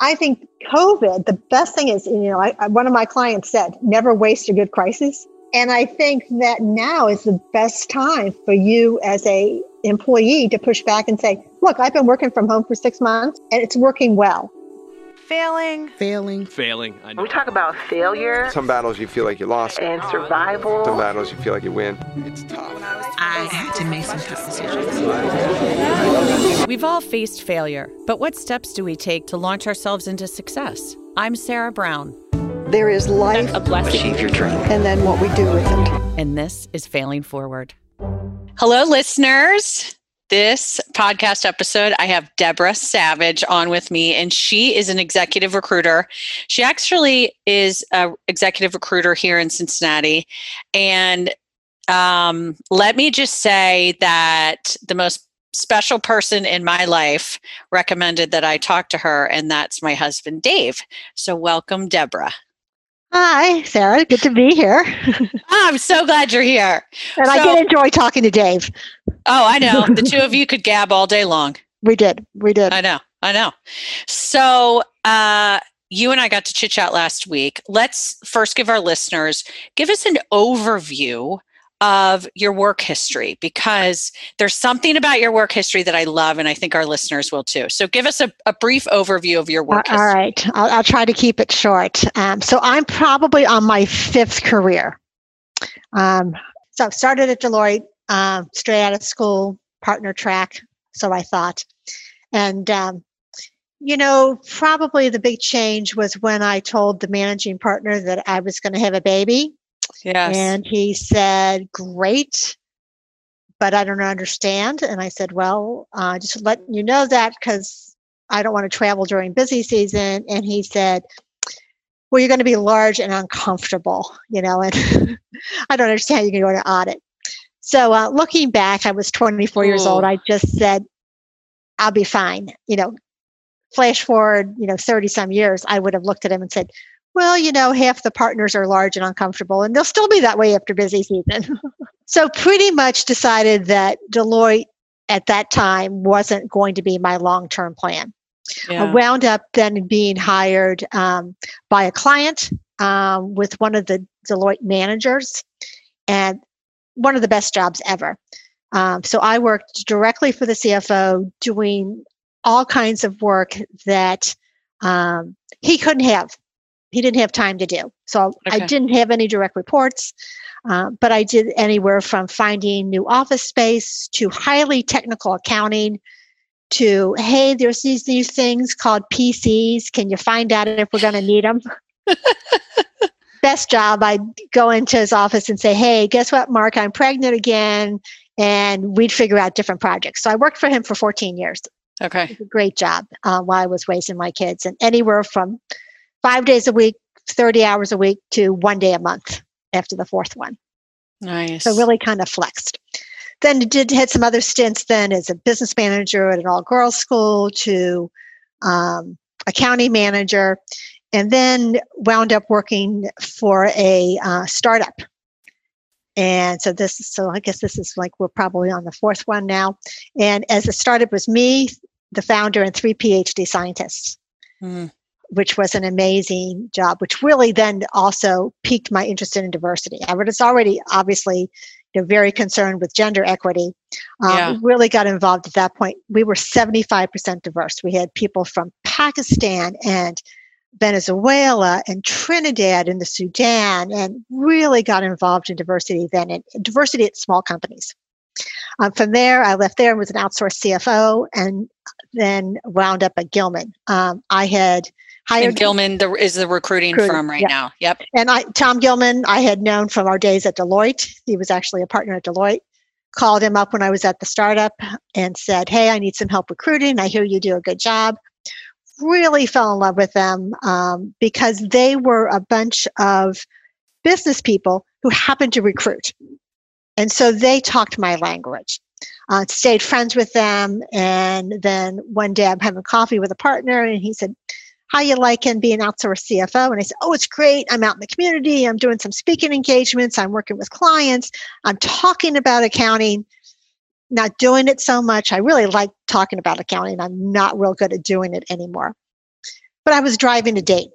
I think COVID, the best thing is, you know, I, I, one of my clients said, never waste a good crisis. And I think that now is the best time for you as a employee to push back and say, look, I've been working from home for six months and it's working well. Failing. Failing. Failing. I know. We talk about failure. Some battles you feel like you lost. And survival. Some battles you feel like you win. It's tough. I had to make some tough decisions. We've all faced failure, but what steps do we take to launch ourselves into success? I'm Sarah Brown. There is life, a blessing, achieve your dream, and then what we do with it. And this is Failing Forward. Hello, listeners this podcast episode, I have Deborah Savage on with me, and she is an executive recruiter. She actually is an executive recruiter here in Cincinnati. And um, let me just say that the most special person in my life recommended that I talk to her, and that's my husband, Dave. So, welcome, Deborah. Hi, Sarah. Good to be here. I'm so glad you're here. And so, I did enjoy talking to Dave. Oh, I know. The two of you could gab all day long. We did. We did. I know. I know. So, uh, you and I got to chit chat last week. Let's first give our listeners give us an overview of your work history because there's something about your work history that I love, and I think our listeners will too. So, give us a, a brief overview of your work. Uh, all right, I'll, I'll, try to keep it short. Um, so, I'm probably on my fifth career. Um, so, I started at Deloitte um, straight out of school, partner track. So I thought, and um, you know, probably the big change was when I told the managing partner that I was going to have a baby Yes. And he said, Great, but I don't understand. And I said, Well, uh, just letting you know that because I don't want to travel during busy season. And he said, Well, you're going to be large and uncomfortable, you know, and I don't understand you can go to audit. So uh, looking back, I was 24 Ooh. years old. I just said, I'll be fine. You know, flash forward, you know, 30 some years, I would have looked at him and said, well, you know, half the partners are large and uncomfortable, and they'll still be that way after busy season. so, pretty much decided that Deloitte at that time wasn't going to be my long term plan. Yeah. I wound up then being hired um, by a client um, with one of the Deloitte managers, and one of the best jobs ever. Um, so, I worked directly for the CFO doing all kinds of work that um, he couldn't have he didn't have time to do. So okay. I didn't have any direct reports, uh, but I did anywhere from finding new office space to highly technical accounting to, hey, there's these new things called PCs. Can you find out if we're going to need them? Best job, I'd go into his office and say, hey, guess what, Mark? I'm pregnant again. And we'd figure out different projects. So I worked for him for 14 years. Okay. great job uh, while I was raising my kids. And anywhere from five days a week, 30 hours a week to one day a month after the fourth one. Nice. So really kind of flexed. Then did had some other stints then as a business manager at an all girls school to um, a county manager, and then wound up working for a uh, startup. And so this, so I guess this is like we're probably on the fourth one now. And as a startup was me, the founder, and three PhD scientists. Mm which was an amazing job, which really then also piqued my interest in diversity. I was already obviously you know, very concerned with gender equity. Um, yeah. Really got involved at that point. We were 75% diverse. We had people from Pakistan and Venezuela and Trinidad and the Sudan, and really got involved in diversity then, and diversity at small companies. Um, from there, I left there and was an outsourced CFO, and then wound up at Gilman. Um, I had hired and Gilman the, is the recruiting recruiting, firm right yeah. now. Yep. And I, Tom Gilman, I had known from our days at Deloitte. He was actually a partner at Deloitte. Called him up when I was at the startup and said, "Hey, I need some help recruiting. I hear you do a good job." Really fell in love with them um, because they were a bunch of business people who happened to recruit, and so they talked my language. Uh, stayed friends with them, and then one day I'm having coffee with a partner, and he said, how you liking being outsourced CFO? And I said, oh, it's great. I'm out in the community. I'm doing some speaking engagements. I'm working with clients. I'm talking about accounting, not doing it so much. I really like talking about accounting. I'm not real good at doing it anymore. but I was driving to Dayton.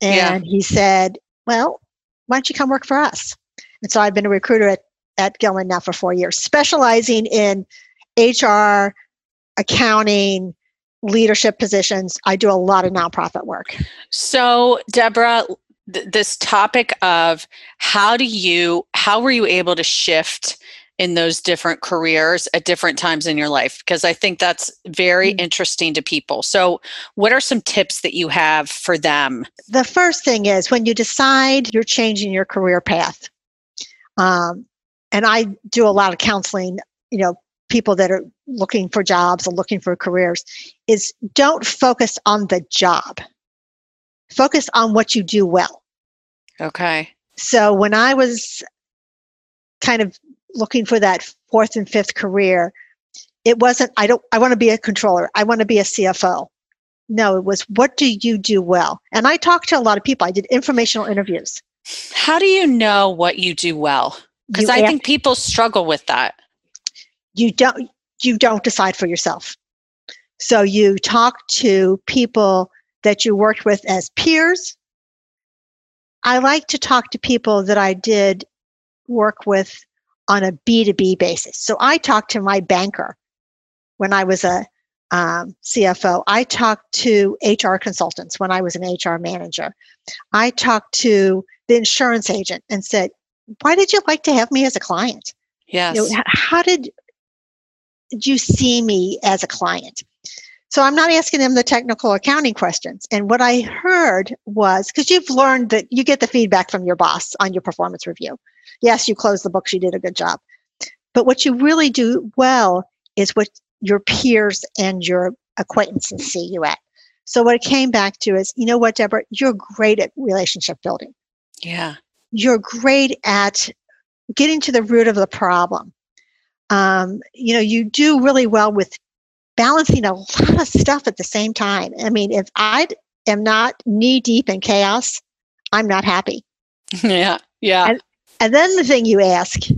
Yeah. And he said, Well, why don't you come work for us? And so I've been a recruiter at, at Gilman now for four years, specializing in HR, accounting, leadership positions. I do a lot of nonprofit work. So, Deborah, th- this topic of how do you, how were you able to shift in those different careers at different times in your life? Because I think that's very Mm. interesting to people. So, what are some tips that you have for them? The first thing is when you decide you're changing your career path, um, and I do a lot of counseling, you know, people that are looking for jobs or looking for careers, is don't focus on the job. Focus on what you do well. Okay. So when I was kind of looking for that fourth and fifth career, it wasn't, I don't, I want to be a controller. I want to be a CFO. No, it was, what do you do well? And I talked to a lot of people. I did informational interviews. How do you know what you do well? Because I think people struggle with that. you don't you don't decide for yourself so you talk to people that you worked with as peers i like to talk to people that i did work with on a b2b basis so i talked to my banker when i was a um, cfo i talked to hr consultants when i was an hr manager i talked to the insurance agent and said why did you like to have me as a client Yes. you know, how did did you see me as a client? So I'm not asking them the technical accounting questions. And what I heard was because you've learned that you get the feedback from your boss on your performance review. Yes, you closed the books, you did a good job. But what you really do well is what your peers and your acquaintances see you at. So what it came back to is, you know what, Deborah, you're great at relationship building yeah. you're great at getting to the root of the problem. Um, you know, you do really well with balancing a lot of stuff at the same time. I mean, if I am not knee deep in chaos, I'm not happy. Yeah. Yeah. And- And then the thing you ask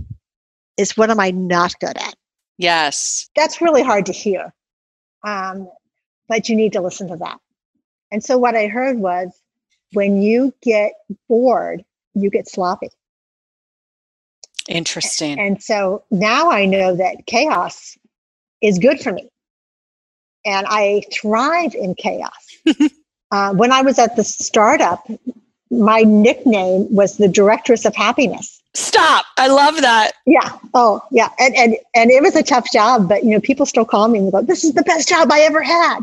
is, what am I not good at? yes. That's really hard to hear. Um, but you need to listen to that. And so what I heard was when you get bored, you get sloppy. Interesting. And so now I know that chaos is good for me. And I thrive in chaos. uh, when I was at the startup, my nickname was the directress of happiness. Stop. I love that. Yeah. Oh, yeah. And, and, and it was a tough job, but you know, people still call me and go, this is the best job I ever had.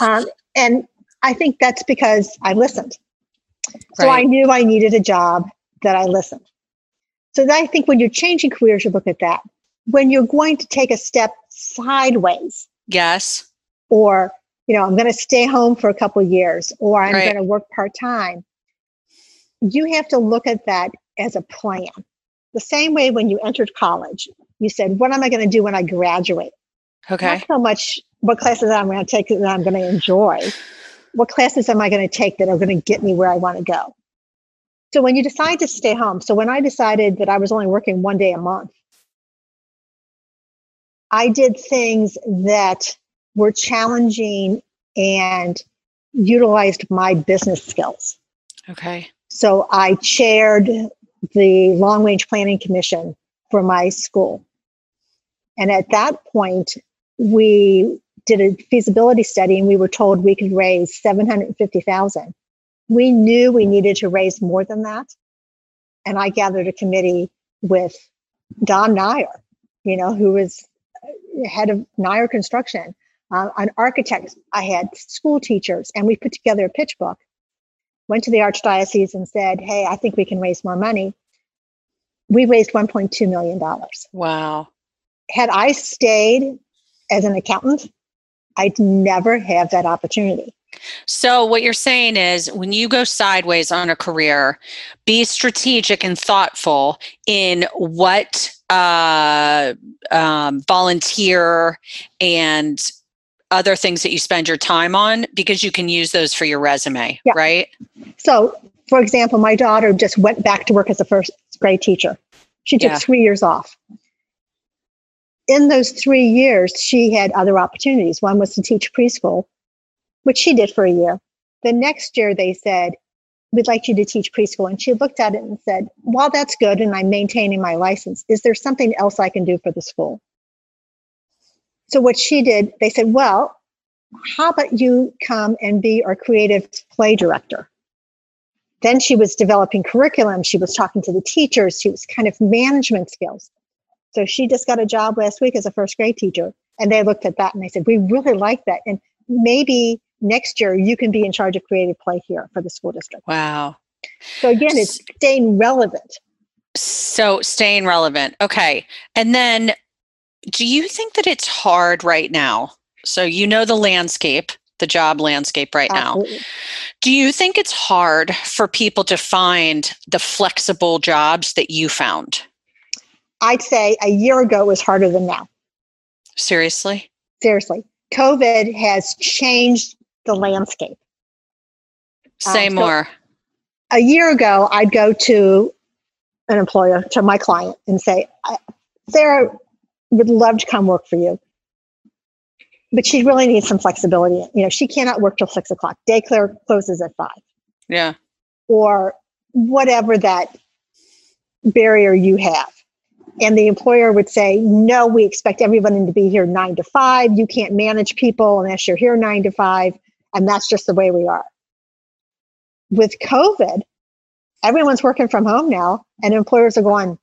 Um, and I think that's because I listened. So I knew I needed a job that I listened. So I think when you're changing careers, you look at that. When you're going to take a step sideways, Yes. or you know, I'm going to stay home for a couple of years, or I'm Right. going to work part time, you have to look at that as a plan. The same way when you entered college, you said, "What am I going to do when I graduate?" Okay. Not so much what classes I'm going to take that I'm going to enjoy. What classes am I going to take that are going to get me where I want to go? So when you decide to stay home, so when I decided that I was only working one day a month, I did things that were challenging and utilized my business skills. Okay. So I chaired the long range planning commission for my school. And at that point, we did a feasibility study and we were told we could raise 750,000. We knew we needed to raise more than that. And I gathered a committee with Don Nair, you know, who was head of Nair Construction, uh, an architect. I had school teachers, and we put together a pitch book went to the archdiocese and said, Hey, I think we can raise more money. We raised $1.2 million. Wow. Had I stayed as an accountant, I'd never have that opportunity. So, what you're saying is when you go sideways on a career, be strategic and thoughtful in what uh, um, volunteer and other things that you spend your time on because you can use those for your resume, Yeah. right? So, for example, my daughter just went back to work as a first grade teacher. She took Yeah. three years off. In those three years, she had other opportunities. One was to teach preschool, which she did for a year. The next year, they said, We'd like you to teach preschool. And she looked at it and said, While that's good and I'm maintaining my license, is there something else I can do for the school? So, what she did, they said, Well, how about you come and be our creative play director? Then she was developing curriculum. She was talking to the teachers. She was kind of management skills. So she just got a job last week as a first grade teacher. And they looked at that and they said, We really like that. And maybe next year you can be in charge of creative play here for the school district. Wow. So again, it's staying relevant. So staying relevant. Okay. And then do you think that it's hard right now? So you know the landscape, the job landscape right now. Do you think it's hard for people to find the flexible jobs that you found? I'd say a year ago was harder than now. Seriously? Seriously. COVID has changed the landscape. Say Um, so- more. a year ago, I'd go to an employer, to my client, and say, "I- Sarah would love to come work for you, but she really needs some flexibility. You know, she cannot work till six o'clock. Daycare closes at five, yeah. or whatever that barrier you have. And the employer would say, No, we expect everyone to be here nine to five. You can't manage people unless you're here nine to five. And that's just the way we are. With COVID, everyone's working from home now, and employers are going,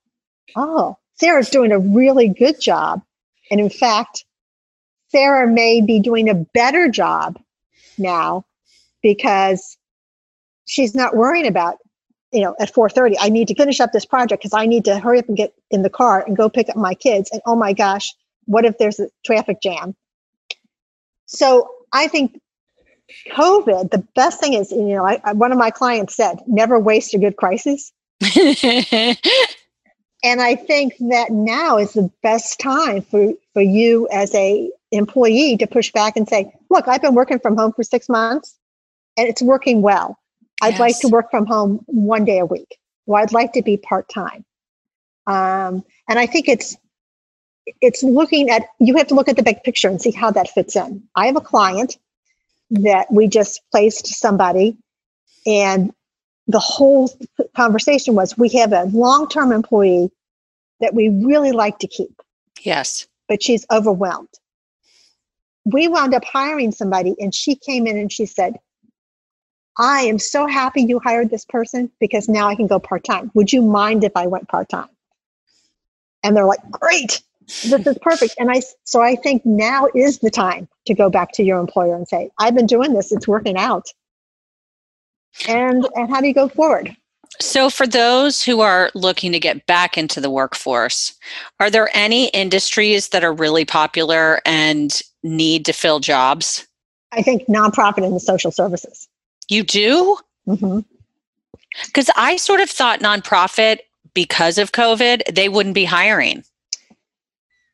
Oh, Sarah's doing a really good job. And in fact, Sarah may be doing a better job now because she's not worrying about, you know, at 4:30, I need to finish up this project because I need to hurry up and get in the car and go pick up my kids. And oh my gosh, what if there's a traffic jam? So I think COVID, the best thing is, you know, I, I, one of my clients said, never waste a good crisis. And I think that now is the best time for, for you as a employee to push back and say, look, I've been working from home for six months and it's working well. I'd like to work from home one day a week, or I'd like to be part-time. Um, and I think it's it's looking at you have to look at the big picture and see how that fits in. I have a client that we just placed somebody and the whole conversation was we have a long-term employee that we really like to keep. Yes. but she's overwhelmed. We wound up hiring somebody and she came in and she said i am so happy you hired this person because now i can go part-time. Would you mind if i went part-time? And they're like great. This is perfect. And i so i think now is the time to go back to your employer and say i've been doing this. It's working out and and how do you go forward So, for those who are looking to get back into the workforce, are there any industries that are really popular and need to fill jobs? i think nonprofit and the social services You do? Mm-hmm. Because I sort of thought nonprofit, because of COVID, they wouldn't be hiring,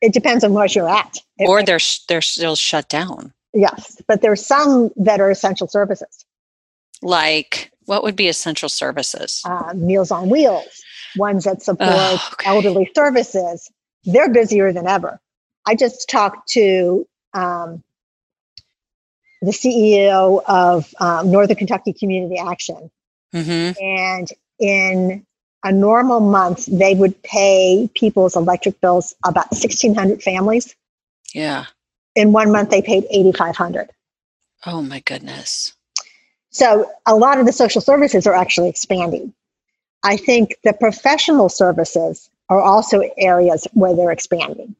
it depends on where you're at If- or they're they're still shut down. yes but there's some that are essential services Like, what would be essential services? uh, Meals on Wheels, ones that support Oh, okay. elderly services. They're busier than ever. I just talked to um, the CEO of um, Northern Kentucky Community Action, hmm and in a normal month, they would pay people's electric bills about 1,600 families. Yeah. In one month, they paid 8,500. Oh my goodness. So a lot of the social services are actually expanding. I think the professional services are also areas where they're expanding.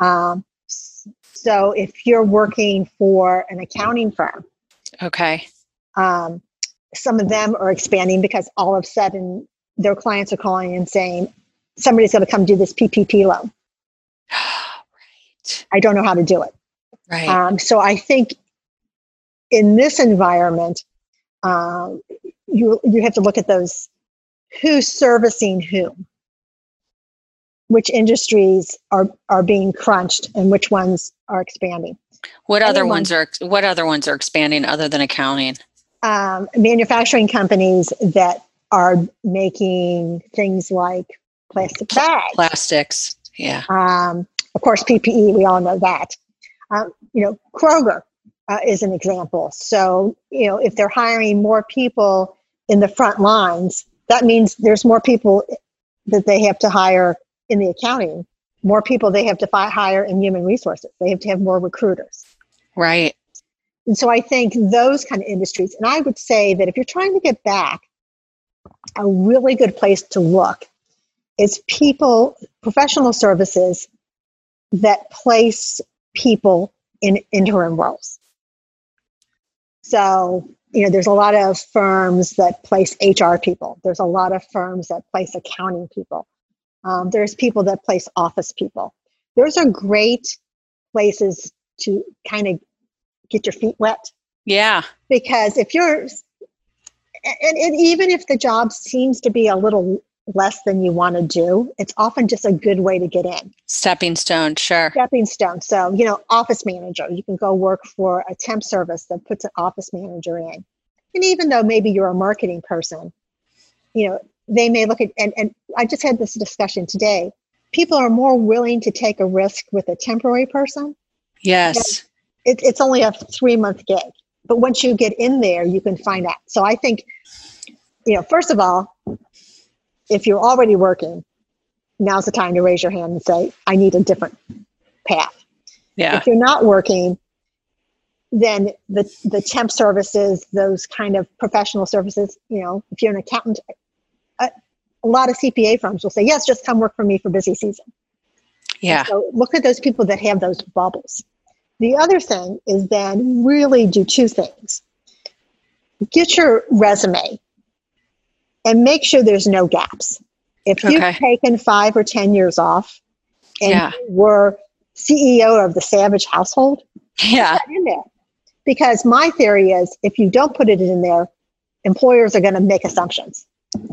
Um, so if you're working for an accounting firm, Okay. um, some of them are expanding because all of a sudden their clients are calling and saying, somebody's going to come do this PPP loan. right. I don't know how to do it. Right. Um, so I think in this environment, um, you you have to look at those who's servicing whom, which industries are are being crunched, and which ones are expanding. what other anyone- ones are what other ones are expanding other than accounting? Um, manufacturing companies that are making things like plastic bags, Plastics. Yeah. um, of course PPE. We all know that. Um, you know Kroger, uh, is an example. So, you know, if they're hiring more people in the front lines, that means there's more people that they have to hire in the accounting, more people they have to fi- hire in human resources. They have to have more recruiters. Right. And so I think those kind of industries, and I would say that if you're trying to get back, a really good place to look is people, professional services that place people in interim roles. So, you know, there's a lot of firms that place HR people. There's a lot of firms that place accounting people. Um, there's people that place office people. Those are great places to kind of get your feet wet Yeah. because if you're and, and even if the job seems to be a little less than you want to do it's often just a good way to get in Stepping stone. Sure. stepping stone so you know office manager you can go work for a temp service that puts an office manager in and even though maybe you're a marketing person you know they may look at and, and i just had this discussion today people are more willing to take a risk with a temporary person Yes. it, it's only a three month gig but once you get in there you can find out so i think you know first of all if you're already working now's the time to raise your hand and say i need a different path Yeah. if you're not working then the the temp services those kind of professional services you know if you're an accountant a, a lot of cpa firms will say yes just come work for me for busy season Yeah. so look at those people that have those bubbles. The other thing is then really do two things. Get your resume and make sure there's no gaps. If you've Okay. taken five or 10 years off and Yeah. you were CEO of the Savage household, Yeah. put that in there. Because my theory is if you don't put it in there, employers are going to make assumptions.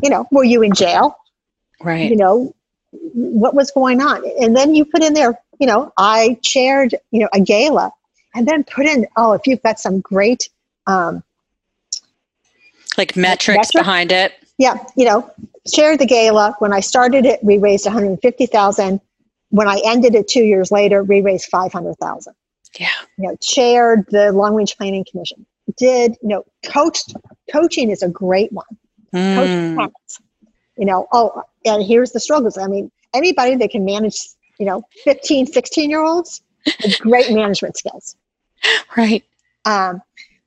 You know, were you in jail? Right. You know what was going on and then you put in there you know i chaired you know a gala and then put in oh if you've got some great um, Like metrics metric? behind it. Yeah you know chaired the gala when i started it we raised 150000 when i ended it two years later we raised 500000 Yeah. you know chaired the long range planning commission did you know coached coaching is a great one coach Mm. parents. You know, oh, and here's the struggles. I mean, anybody that can manage, you know, 15, 16 year olds, great management skills. Right. Um,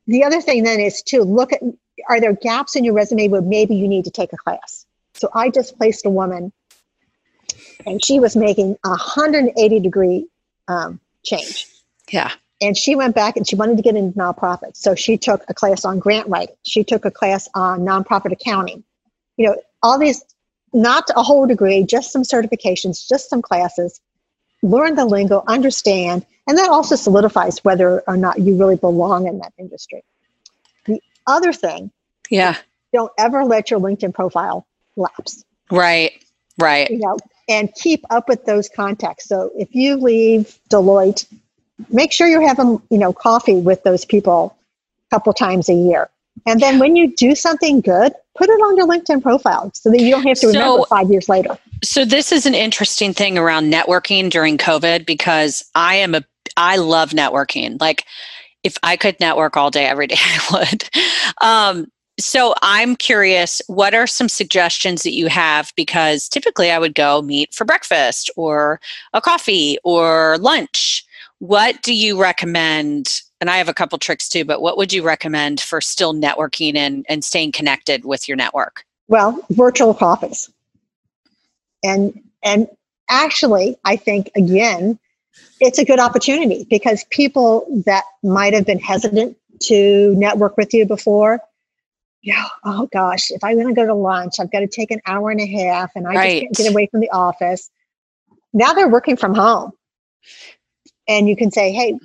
the other thing then is to look at are there gaps in your resume where maybe you need to take a class? So I just placed a woman and she was making a 180 degree um, change. Yeah. And she went back and she wanted to get into nonprofits. So she took a class on grant writing. She took a class on nonprofit accounting. You know, all these, not a whole degree, just some certifications, just some classes. Learn the lingo, understand, and that also solidifies whether or not you really belong in that industry. The other thing, Yeah. don't ever let your LinkedIn profile lapse Right. Right. you know, and keep up with those contacts. So if you leave Deloitte, make sure you're having, you know, coffee with those people a couple times a year. And then when you do something good, put it on your LinkedIn profile so that you don't have to remember So- five years later. So this is an interesting thing around networking during COVID because I am a I love networking. Like if I could network all day every day, I would. Um, so I'm curious, what are some suggestions that you have? Because typically I would go meet for breakfast or a coffee or lunch. What do you recommend? And I have a couple tricks too, but what would you recommend for still networking and, and staying connected with your network? Well, virtual coffees. And and actually, I think again, it's a good opportunity because people that might have been hesitant to network with you before, yeah, oh gosh, if I want to go to lunch, I've got to take an hour and a half and I just can't get away from the office. Now they're working from home. And you can say, hey,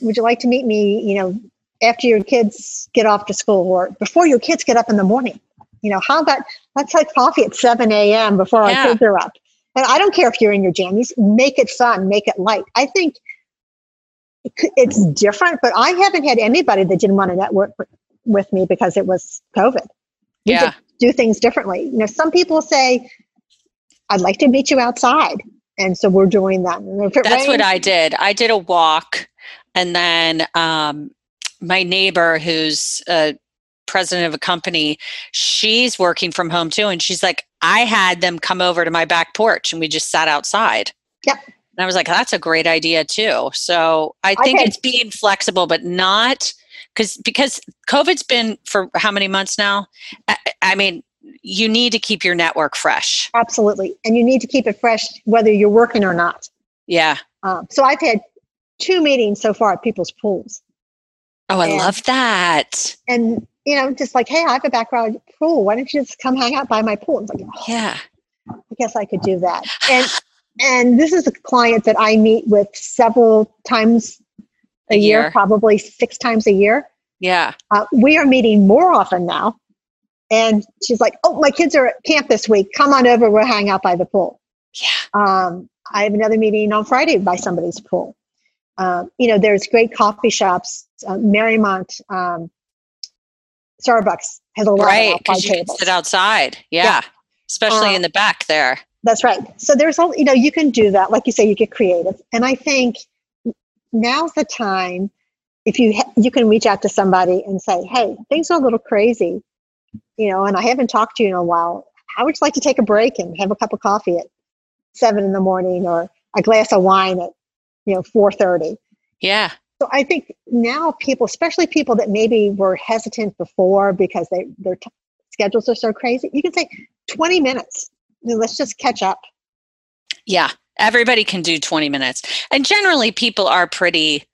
would you like to meet me, you know, after your kids get off to school or before your kids get up in the morning? You know, how about let's have coffee at 7 a.m. before Yeah. our kids are up? And I don't care if you're in your jammies, make it fun, make it light. I think it's different, but I haven't had anybody that didn't want to network with- me because it was COVID. Yeah. do things differently. You know, some people say, I'd like to meet you outside. And so we're doing that. And if it That's what I did. I did a walk and then um, my neighbor who's a president of a company, she's working from home too. And she's like, I had them come over to my back porch and we just sat outside. Yep. And I was like, that's a great idea too. So I think had- it's being flexible, but not because because COVID's been for how many months now? I, I mean, you need to keep your network fresh. Absolutely. And you need to keep it fresh whether you're working or not. Yeah. Um, so I've had two meetings so far at people's pools. Oh, I And- love that. And, you know, just like, hey, I have a backyard pool. Why don't you just come hang out by my pool? It's like, oh, Yeah. I guess I could do that. And and this is a client that I meet with several times a, A year, year. probably six times a year. Yeah. Uh, we are meeting more often now. And she's like, "Oh, my kids are at camp this week. Come on over. We'll hang out by the pool." Yeah. Um, I have another meeting on Friday by somebody's pool. Um, you know, there's great coffee shops. Uh, Mariemont, um, Starbucks has a lot Right. of outside you can sit outside. Yeah. Yeah. Especially Uh, in the back there. That's right. So there's all you know, you can do that. Like you say, you get creative. And I think now's the time if you ha- you can reach out to somebody and say, "Hey, things are a little crazy," you know, and I haven't talked to you in a while. How would you like to take a break and have a cup of coffee at seven in the morning, or a glass of wine at you know four thirty? Yeah. So I think now people, especially people that maybe were hesitant before because they their t- schedules are so crazy, you can say twenty minutes. You know, let's just catch up. Yeah. Everybody can do 20 minutes. And generally, people are pretty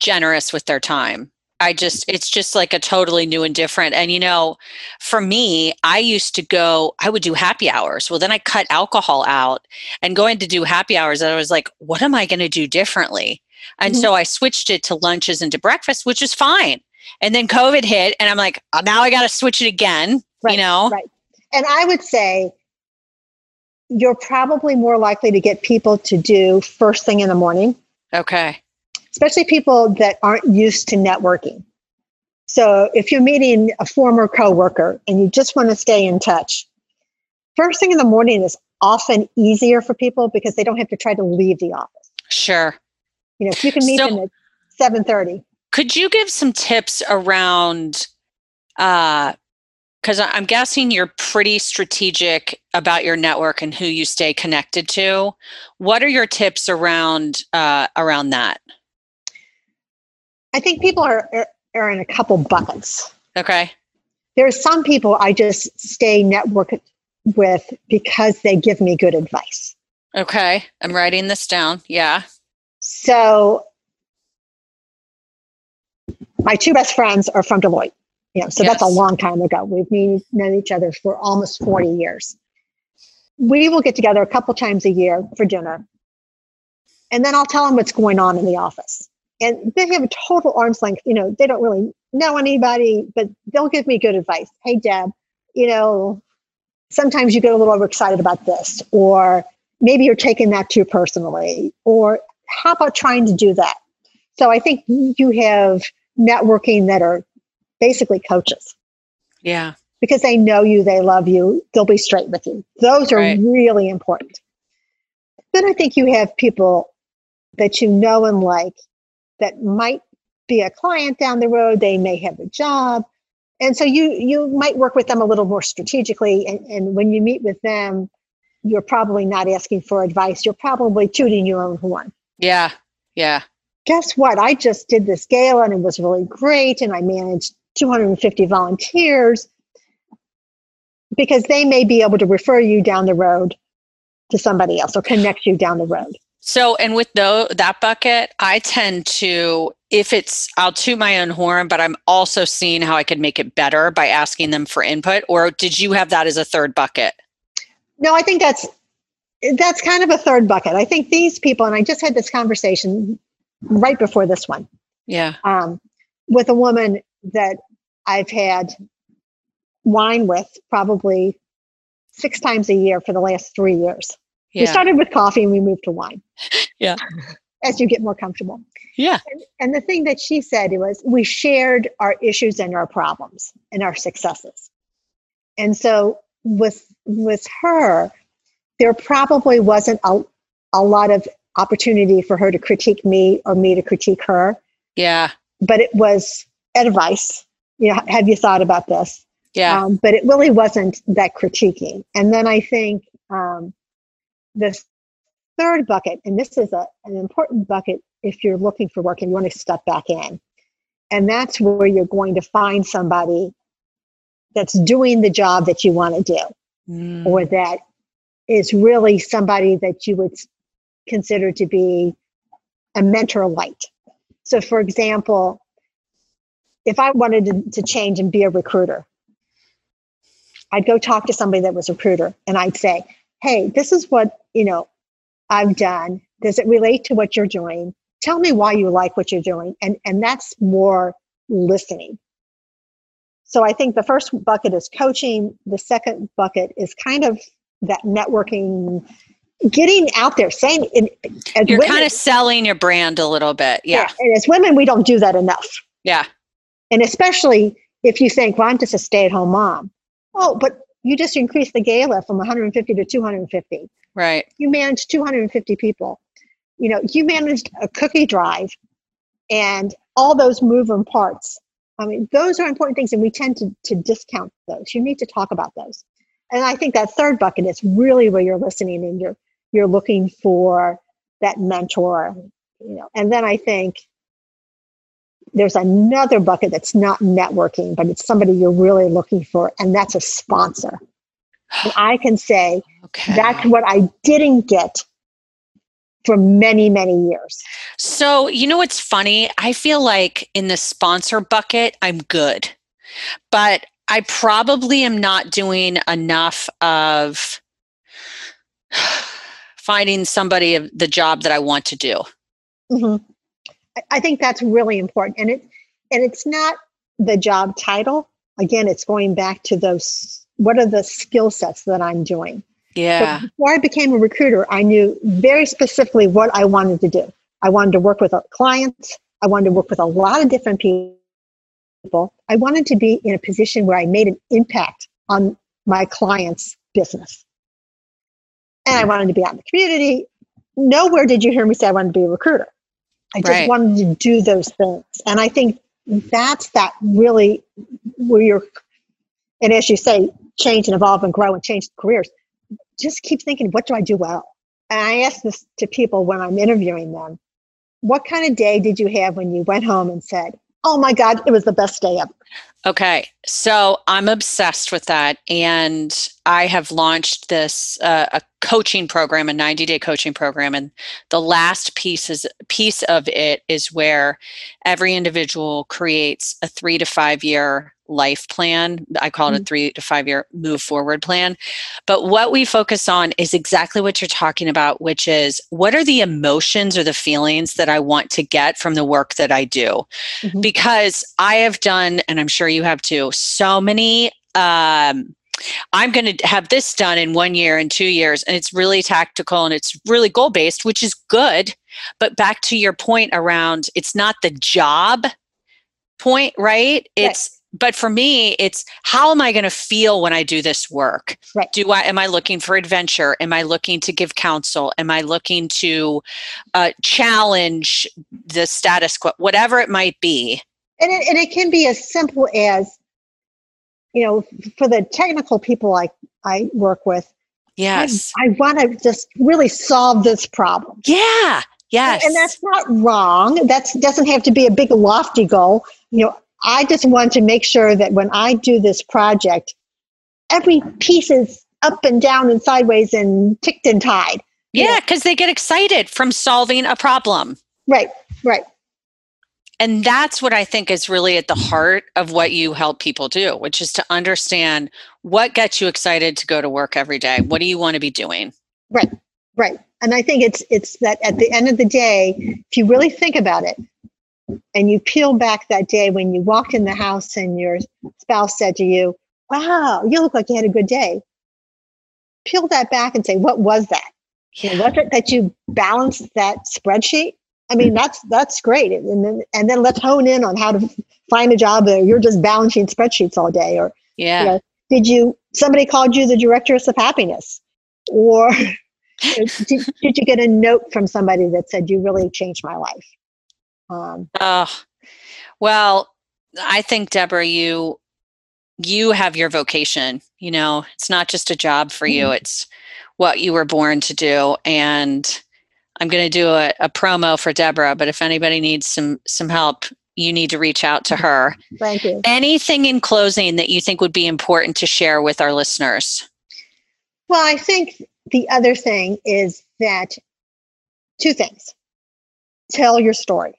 generous with their time. I just, it's just like a totally new and different. And, you know, for me, I used to go, I would do happy hours. Well, then I cut alcohol out and going to do happy hours. I was like, what am I going to do differently? And Mhm. so I switched it to lunches and to breakfast, which is fine. And then COVID hit, and I'm like, oh, now I got to switch it again. Right, you know? right. And I would say you're probably more likely to get people to do first thing in the morning, Okay. especially people that aren't used to networking. So if you're meeting a former coworker and you just want to stay in touch, first thing in the morning is often easier for people because they don't have to try to leave the office. Sure. You know, if you can meet So- them at 7:30, could you give some tips around uh because i'm guessing you're pretty strategic about your network and who you stay connected to. What are your tips around uh around that? I think people are are- are in a couple buckets. okay. There are some people I just stay networked with because they give me good advice. okay i'm writing this down yeah So my two best friends are from Deloitte. You know, so that's a long time ago. We've known each other for almost 40 years. We will get together a couple times a year for dinner. And then I'll tell them what's going on in the office. And they have a total arm's length, you know, they don't really know anybody, but they'll give me good advice. Hey, Deb, you know, sometimes you get a little overexcited about this, or maybe you're taking that too personally, or how about trying to do that? So I think you have networking that are basically coaches yeah because they know you, they love you, they'll be straight with you. Those are Right. really important. Then I think you have people that you know and like that might be a client down the road, they may have a job. And so you you might work with them a little more strategically. And, and when you meet with them, you're probably not asking for advice. You're probably tooting your own horn yeah yeah guess what? I just did this gala and it was really great. And I managed 250 volunteers because they may be able to refer you down the road to somebody else or connect you down the road. so and with though that bucket i tend to if it's i'll toot my own horn but i'm also seeing how i could make it better by asking them for input or did you have that as a third bucket No, I think that's that's kind of a third bucket. I think these people, and I just had this conversation right before this one yeah um, with a woman that I've had wine with probably six times a year for the last three years. Yeah. We started with coffee and we moved to wine. Yeah. As you get more comfortable. yeah And the thing that she said was we shared our issues and our problems and our successes. And so with with her, there probably wasn't a, a lot of opportunity for her to critique me or me to critique her, yeah but it was advice. You know, have you thought about this? Yeah. Um, but it really wasn't that critiquing. And then I think um, the third bucket, and this is a, an important bucket if you're looking for work and you want to step back in, and that's where you're going to find somebody that's doing the job that you want to do, Mm. or that is really somebody that you would consider to be a mentor light. So, for example, if I wanted to, to change and be a recruiter, I'd go talk to somebody that was a recruiter and I'd say, Hey, this is what, you know, I've done. Does it relate to what you're doing? Tell me why you like what you're doing. And, and that's more listening. So I think the first bucket is coaching. The second bucket is kind of that networking, getting out there, saying, You're women- kind of selling your brand a little bit. Yeah. And as women, we don't do that enough. Yeah. And especially if you think, well, I'm just a stay at home mom. Oh, but you just increased the gala from 150 to 250. Right. You managed 250 people. You know, you managed a cookie drive and all those moving parts. I mean, those are important things, and we tend to, to discount those. You need to talk about those. And I think that third bucket is really where you're listening and you're you're looking for that mentor, you know. And then I think there's another bucket that's not networking, but it's somebody you're really looking for, and that's a sponsor. And I can say Okay. that's what I didn't get for many, many years. So, you know what's funny? I feel like in the sponsor bucket, I'm good, but I probably am not doing enough of finding somebody of the job that I want to do. Mhm. I- think that's really important, and it and it's not the job title. Again, it's going back to those. What are the skill sets that I'm doing? So Yeah. before I became a recruiter, I knew very specifically what I wanted to do. I wanted to work with clients. I wanted to work with a lot of different people. I wanted to be in a position where I made an impact on my clients' business. And I hmm. wanted to be out in the community. Nowhere did you hear me say I wanted to be a recruiter. I just Right. wanted to do those things. And I think that's that really where you're, and as you say, change and evolve and grow and change careers just keep thinking, what do I do well? And I ask this to people when I'm interviewing them. What kind of day did you have when you went home and said, oh my God, it was the best day ever? Okay, so I'm obsessed with that, and I have launched this uh, a coaching program, a 90 day coaching program, and the last piece is piece of it is where every individual creates a three to five year life plan. I call it a three to five year move forward plan. But what we focus on is exactly what you're talking about, which is what are the emotions or the feelings that I want to get from the work that I do Mhm. because I have done, and I'm sure you have too, so many. Um, I'm going to have this done in one year and two years, and it's really tactical and it's really goal based, which is good. But back to your point around it's not the job point, right? It's but for me, it's how am I going to feel when I do this work? Right. Do I am I looking for adventure? Am I looking to give counsel? Am I looking to uh, challenge the status quo? Whatever it might be. And it, and it can be as simple as, you know, for the technical people I, I work with, Yes. I, want to just really solve this problem. yeah. Yes. And that's not wrong. That doesn't have to be a big lofty goal. You know, I just want to make sure that when I do this project, every piece is up and down and sideways and ticked and tied. yeah, because they get excited from solving a problem. Right, right. And that's what I think is really at the heart of what you help people do, which is to understand what gets you excited to go to work every day. What do you want to be doing? Right, right. And I think it's it's that at the end of the day, if you really think about it, and you peel back that day when you walked in the house and your spouse said to you, "Wow, you look like you had a good day." Peel that back and say, "What was that? You know, was it that you balanced that spreadsheet? I mean, mm-hmm. that's that's great. And then and then let's hone in on how to find a job where you're just balancing spreadsheets all day, or Yeah. Yeah. did you somebody called you the directress of happiness or did, did you get a note from somebody that said you really changed my life um, Oh, well, I think Deborah, you you have your vocation. You know, it's not just a job for you; it's what you were born to do. And I'm going to do a, a promo for Deborah. But if anybody needs some some help, you need to reach out to her. Thank you. Anything in closing that you think would be important to share with our listeners? Well, I think the other thing is that two things tell your story.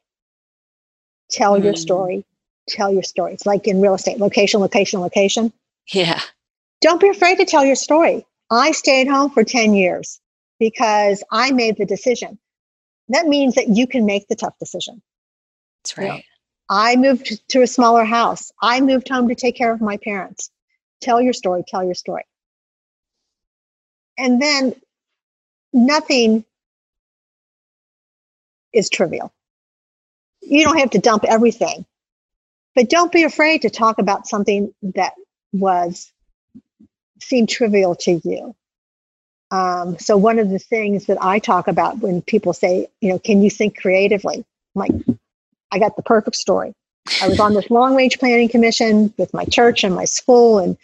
Tell your Mm. story. Tell your story. It's like in real estate location, location, location. Yeah. Don't be afraid to tell your story. I stayed home for 10 years because I made the decision. That means that you can make the tough decision. That's right. I moved to a smaller house. I moved home to take care of my parents. Tell your story, tell your story. And then nothing is trivial. You don't have to dump everything, but don't be afraid to talk about something that was seemed trivial to you. Um, so one of the things that I talk about when people say, you know, can you think creatively? I'm like, I got the perfect story. I was on this long range planning commission with my church and my school, and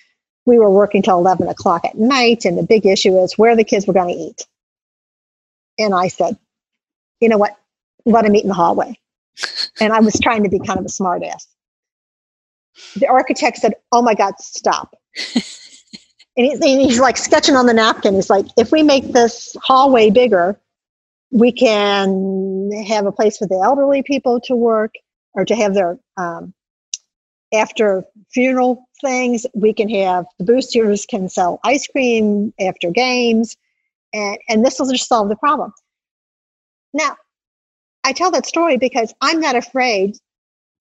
we were working till 11 o'clock at night. And the big issue is where the kids were going to eat. And I said, you know what? Let them eat in the hallway. And I was trying to be kind of a smart ass. The architect said, oh my God, stop. and, he's, and he's like sketching on the napkin. He's like, if we make this hallway bigger, we can have a place for the elderly people to work or to have their um, after funeral things. We can have the boosters can sell ice cream after games, and and this will just solve the problem. Now, I tell that story because I'm not afraid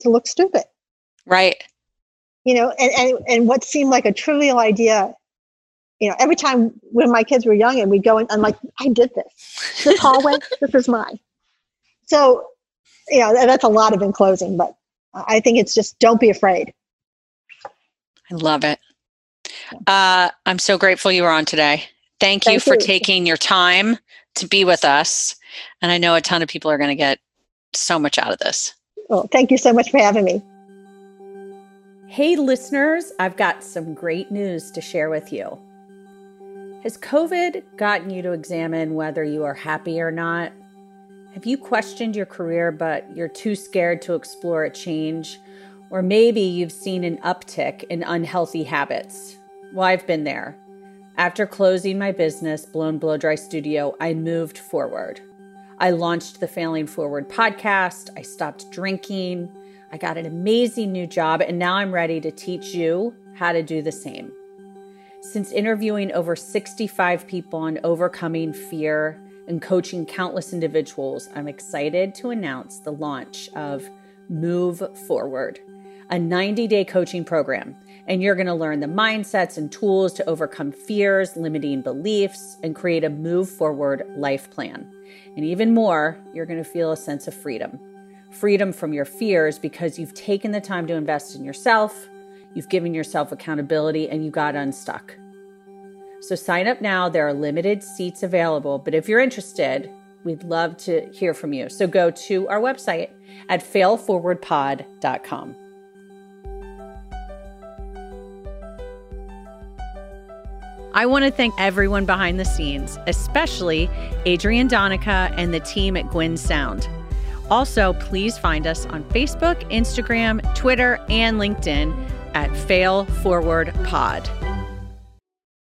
to look stupid. Right. You know, and and, and what seemed like a trivial idea. You know, every time when my kids were young and we'd go in, I'm like, I did this. This hallway, this is mine. So, you know, that's a lot of in closing, but I think it's just don't be afraid. I love it. Uh, I'm so grateful you were on today. Thank you for you. taking your time to be with us. And I know a ton of people are going to get so much out of this. Well, thank you so much for having me. Hey, listeners, I've got some great news to share with you. Has COVID gotten you to examine whether you are happy or not? Have you questioned your career, but you're too scared to explore a change? Or maybe you've seen an uptick in unhealthy habits? Well, I've been there. After closing my business, Blown Blow Dry Studio, I moved forward. I launched the Failing Forward podcast. I stopped drinking. I got an amazing new job, and now I'm ready to teach you how to do the same. Since interviewing over 65 people on overcoming fear and coaching countless individuals, I'm excited to announce the launch of Move Forward, a 90 day coaching program. And you're going to learn the mindsets and tools to overcome fears, limiting beliefs, and create a move forward life plan. And even more, you're going to feel a sense of freedom freedom from your fears because you've taken the time to invest in yourself, you've given yourself accountability, and you got unstuck. So sign up now. There are limited seats available, but if you're interested, we'd love to hear from you. So go to our website at failforwardpod.com. I want to thank everyone behind the scenes, especially Adrian Donica and the team at Gwyn Sound. Also, please find us on Facebook, Instagram, Twitter, and LinkedIn at Fail Forward Pod.